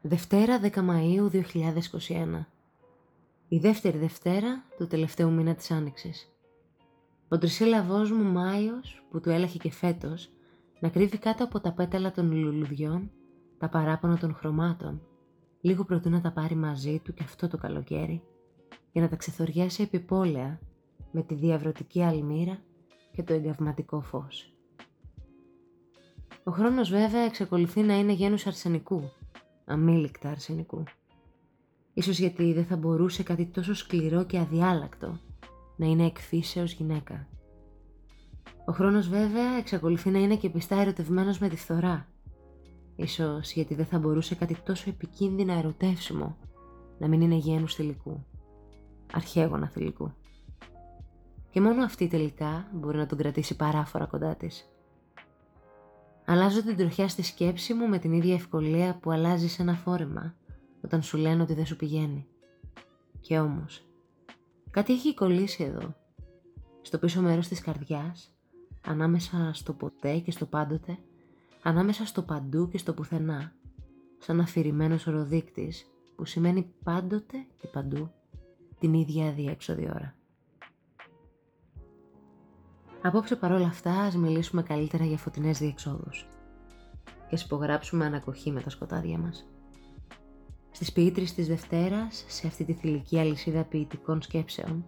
Δευτέρα 10 Μαΐου 2021 Η δεύτερη Δευτέρα του τελευταίου μήνα της Άνοιξης. Ο τρισίλαβός μου Μάιος που του έλαχε και φέτος να κρύβει κάτω από τα πέταλα των λουλουδιών τα παράπονα των χρωμάτων λίγο προτού να τα πάρει μαζί του και αυτό το καλοκαίρι για να τα ξεθοριάσει επιπόλαια με τη διαβρωτική αλμύρα και το εγκαυματικό φως. Ο χρόνος βέβαια εξακολουθεί να είναι γένους αρσενικού, αμήλικτα αρσενικού. Ίσως γιατί δεν θα μπορούσε κάτι τόσο σκληρό και αδιάλακτο να είναι εκφύσεως γυναίκα. Ο χρόνος βέβαια εξακολουθεί να είναι και πιστά ερωτευμένος με τη φθορά. Ίσως γιατί δεν θα μπορούσε κάτι τόσο επικίνδυνα ερωτεύσιμο να μην είναι γένους θηλυκού. Αρχαίγωνα θηλυκού. Και μόνο αυτή τελικά μπορεί να τον κρατήσει παράφορα κοντά της. Αλλάζω την τροχιά στη σκέψη μου με την ίδια ευκολία που αλλάζει ένα φόρεμα όταν σου λένε ότι δεν σου πηγαίνει. Και όμως, κάτι έχει κολλήσει εδώ, στο πίσω μέρος της καρδιάς, ανάμεσα στο ποτέ και στο πάντοτε, ανάμεσα στο παντού και στο πουθενά, σαν αφηρημένος οροδείκτης που σημαίνει πάντοτε και παντού την ίδια αδιέξοδη ώρα. Απόψε παρόλα αυτά ας μιλήσουμε καλύτερα για φωτεινές διεξόδους και ας υπογράψουμε ανακοχή με τα σκοτάδια μας. Στις ποιήτρες της Δευτέρας, σε αυτή τη θηλυκή αλυσίδα ποιητικών σκέψεων,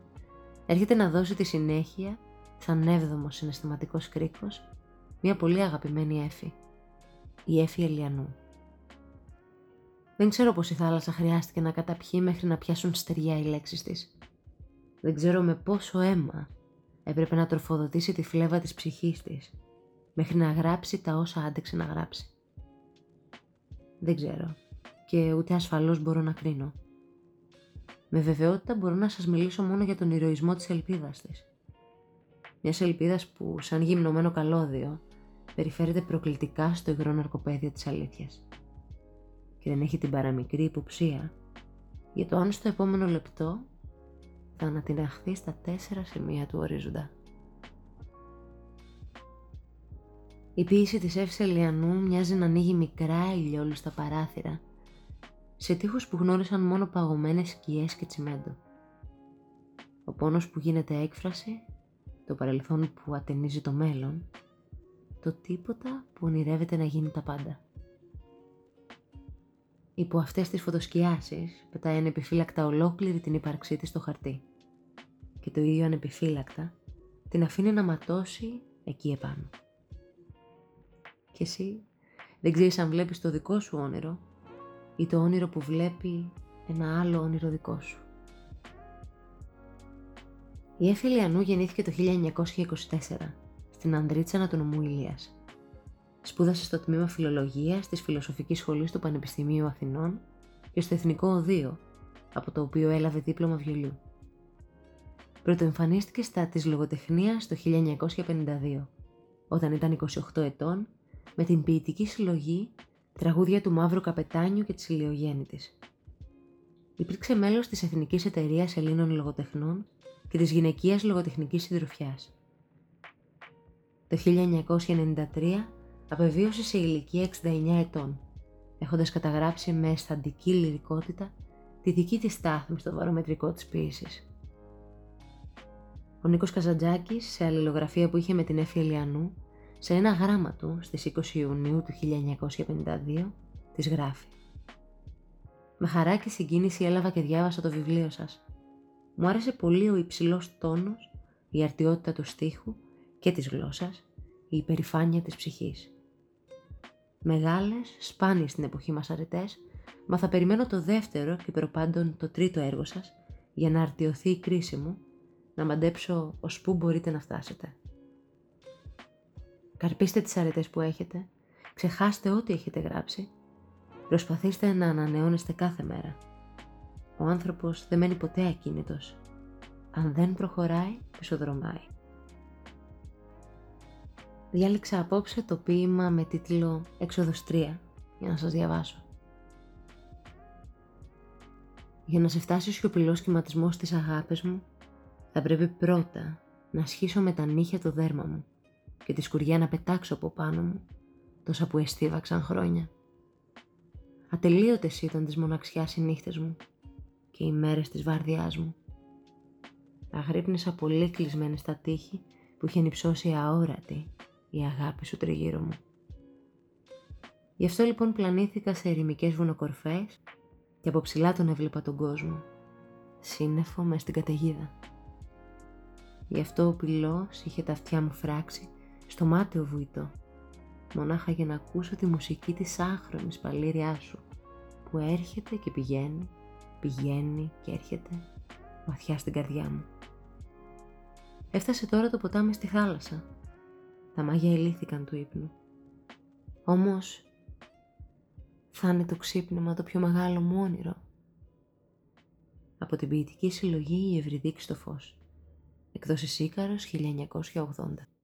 έρχεται να δώσει τη συνέχεια, σαν έβδομος συναισθηματικός κρίκος, μια πολύ αγαπημένη έφη, η έφη Ελιανού. Δεν ξέρω πως η θάλασσα χρειάστηκε να καταπιεί μέχρι να πιάσουν στεριά οι λέξεις της. Δεν ξέρω με πόσο αίμα έπρεπε να τροφοδοτήσει τη φλέβα της ψυχής της, μέχρι να γράψει τα όσα άντεξε να γράψει. Δεν ξέρω και ούτε ασφαλώς μπορώ να κρίνω. Με βεβαιότητα μπορώ να σας μιλήσω μόνο για τον ηρωισμό της ελπίδας της. Μιας ελπίδας που σαν γυμνωμένο καλώδιο περιφέρεται προκλητικά στο υγρό ναρκοπαίδιο της αλήθειας. Και δεν έχει την παραμικρή υποψία για το αν στο επόμενο λεπτό θα ανατιναχθεί στα τέσσερα σημεία του ορίζοντα. Η ποίηση της Εύση Ελιανού μοιάζει να ανοίγει μικρά ηλιόλουστα παράθυρα σε τείχους που γνώρισαν μόνο παγωμένες σκιές και τσιμέντο. Ο πόνος που γίνεται έκφραση, το παρελθόν που ατενίζει το μέλλον, το τίποτα που ονειρεύεται να γίνει τα πάντα. Υπό αυτές τις φωτοσκιάσεις πετάει ανεπιφύλακτα ολόκληρη την ύπαρξή της στο χαρτί και το ίδιο ανεπιφύλακτα την αφήνει να ματώσει εκεί επάνω. Και εσύ δεν ξέρεις αν βλέπεις το δικό σου όνειρο ή το όνειρο που βλέπει ένα άλλο όνειρο δικό σου. Η Έφη Ανού γεννήθηκε το 1924 στην Ανδρίτσα του νομού Ηλίας. Σπούδασε στο τμήμα Φιλολογίας της Φιλοσοφικής Σχολής του Πανεπιστημίου Αθηνών και στο Εθνικό Οδείο, από το οποίο έλαβε δίπλωμα βιολιού. Πρωτοεμφανίστηκε στα της λογοτεχνίας το 1952, όταν ήταν 28 ετών, με την ποιητική συλλογή τραγούδια του Μαύρου Καπετάνιου και της Ηλιογέννητης. Υπήρξε μέλος της Εθνικής Εταιρείας Ελλήνων Λογοτεχνών και της Γυναικείας Λογοτεχνικής Συντροφιάς. Το 1993 απεβίωσε σε ηλικία 69 ετών, έχοντας καταγράψει με αισθαντική λυρικότητα τη δική της στάθμη στο βαρομετρικό της ποίησης. Ο Νίκος Καζαντζάκης, σε αλληλογραφία που είχε με την Έφη Ελιανού, σε ένα γράμμα του στις 20 Ιουνίου του 1952, της γράφει «Με χαρά και συγκίνηση έλαβα και διάβασα το βιβλίο σας. Μου άρεσε πολύ ο υψηλός τόνος, η αρτιότητα του στίχου και της γλώσσας, η υπερηφάνεια της ψυχής. Μεγάλες, σπάνιες στην εποχή μας αρετές, μα θα περιμένω το δεύτερο και προπάντων το τρίτο έργο σας για να αρτιωθεί η κρίση μου, να μαντέψω ως πού μπορείτε να φτάσετε. Καρπίστε τις αρετές που έχετε, ξεχάστε ό,τι έχετε γράψει, προσπαθήστε να ανανεώνεστε κάθε μέρα. Ο άνθρωπος δεν μένει ποτέ ακίνητος. Αν δεν προχωράει, πισοδρομάει. Διάλεξα απόψε το ποίημα με τίτλο «Έξοδος 3» για να σας διαβάσω. Για να σε φτάσει ο σιωπηλός σχηματισμός της αγάπης μου, θα πρέπει πρώτα να σχίσω με τα νύχια το δέρμα μου και τη σκουριά να πετάξω από πάνω μου, τόσα που εστίβαξαν χρόνια. Ατελείωτες ήταν της μοναξιάς οι νύχτες μου και οι μέρες της βάρδιάς μου. Αγρύπνησα πολύ κλεισμένη στα τείχη που είχε νυψώσει αόρατη η αγάπη σου τριγύρω μου. Γι' αυτό λοιπόν πλανήθηκα σε ερημικές βουνοκορφές και από ψηλά τον έβλεπα τον κόσμο. Σύννεφο μες στην καταιγίδα. Γι' αυτό ο πυλός είχε τα αυτιά μου φράξει στο μάταιο βουητό. Μονάχα για να ακούσω τη μουσική της άχρονης παλήριάς σου που έρχεται και πηγαίνει, πηγαίνει και έρχεται βαθιά στην καρδιά μου. Έφτασε τώρα το ποτάμι στη θάλασσα. Τα μάγια ελήθηκαν του ύπνου. Όμως θα είναι το ξύπνημα το πιο μεγάλο μου όνειρο. Από την ποιητική συλλογή «Η Ευρυδίκη στο φως». Εκδόσεις Ίκαρος 1980.